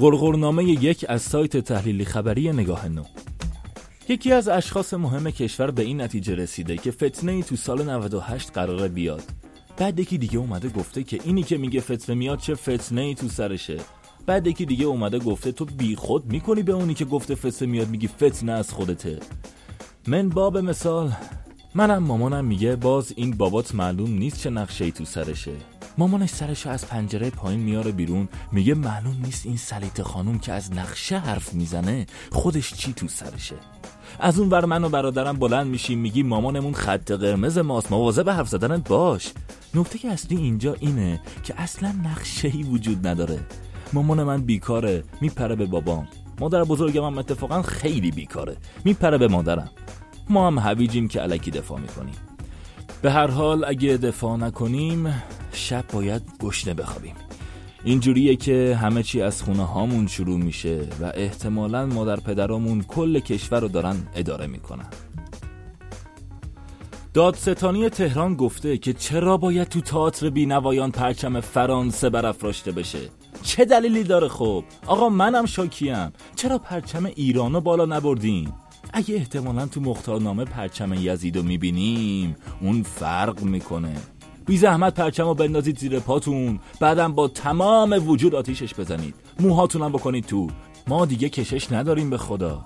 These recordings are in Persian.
غرغرنامه یک از سایت تحلیلی خبری نگاه نو. یکی از اشخاص مهم کشور به این نتیجه رسیده که فتنه ای تو سال 98 قراره بیاد. بعد یکی دیگه اومده گفته که اینی که میگه فتنه میاد چه فتنه ای تو سرشه. بعد یکی دیگه اومده گفته تو بی خود می‌کنی به اونی که گفته فتنه میاد میگی فتنه از خودته. من باب مثال منم مامانم میگه باز این بابات معلوم نیست چه نقشه ای تو سرشه. مامانش سرش از پنجره پایین میاره بیرون میگه معلوم نیست این سلیت خانوم که از نقشه حرف می‌زنه خودش چی تو سرشه. از اون ور من و برادرم بلند میشیم میگی مامانمون خط قرمز ماست مواظب حرف زدنت باش. نکته اصلی اینجا اینه که اصلا نقشه ای وجود نداره. مامان من بیکاره میپره به بابام. مادر بزرگم هم اتفاقا خیلی بیکاره میپره به مادرم. ما هم هویجیم که علکی دفاع می‌کنیم. به هر حال اگه دفاع نکنیم شب باید گشنه بخوابیم. اینجوریه که همه چی از خونه هامون شروع میشه و احتمالا مادر پدرامون کل کشور رو دارن اداره می‌کنن. دادستانی تهران گفته که چرا باید تو تئاتر بینوایان پرچم فرانسه برافراشته بشه؟ چه دلیلی داره خب؟ آقا منم شاکیم. چرا پرچم ایرانو بالا نبردین؟ اگه احتمالا تو مختارنامه پرچم یزید رو می‌بینیم اون فرق می‌کنه. بی زحمت پرچم رو بندازید زیر پاتون. بعدم با تمام وجود آتیشش بزنید. موهاتونم بکنید تو. ما دیگه کشش نداریم به خدا.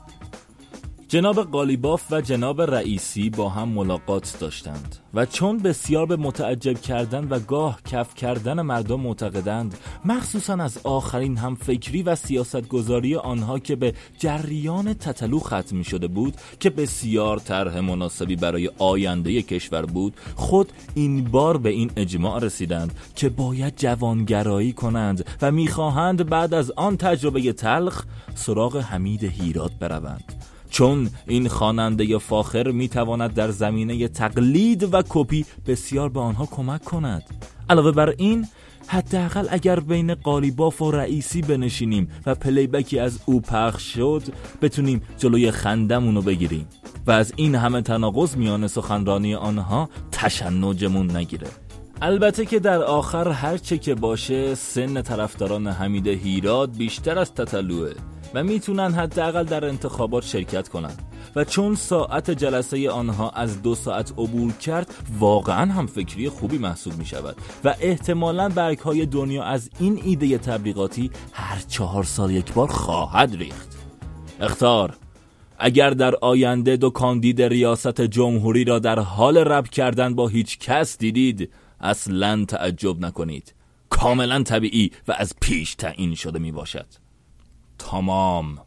جناب قالیباف و جناب رئیسی با هم ملاقات داشتند و چون بسیار به متعجب کردن و گاه کف کردن مردم معتقدند مخصوصا از آخرین هم فکری و سیاستگذاری آنها که به جریان تتلو ختم شده بود که بسیار طرح مناسبی برای آینده کشور بود خود این بار به این اجماع رسیدند که باید جوانگرایی کنند و می‌خواهند بعد از آن تجربه تلخ سراغ حمید هیراد بروند. چون این خواننده فاخر می‌تواند در زمینه تقلید و کپی بسیار به آنها کمک کند. علاوه بر این حداقل اگر بین قالیباف و رئیسی بنشینیم و پلیبکی از او پخش شد بتونیم جلوی خندمون رو بگیریم و از این همه تناقض میان سخنرانی آنها تشنجمون نگیره. البته که در آخر هر چه که باشه سن طرفداران حمید هیراد بیشتر از تطلوه و می‌تونن حداقل در انتخابات شرکت کنند و چون ساعت جلسه آنها از دو ساعت عبور کرد واقعا هم فکری خوبی محسوب می شود و احتمالا برگ های دنیا از این ایده تبلیغاتی هر چهار سال یک بار خواهد ریخت. اختار اگر در آینده دو کاندید ریاست جمهوری را در حال رب کردن با هیچ کس دیدید اصلا تعجب نکنید. کاملا طبیعی و از پیش تعیین شده می باشد تمام.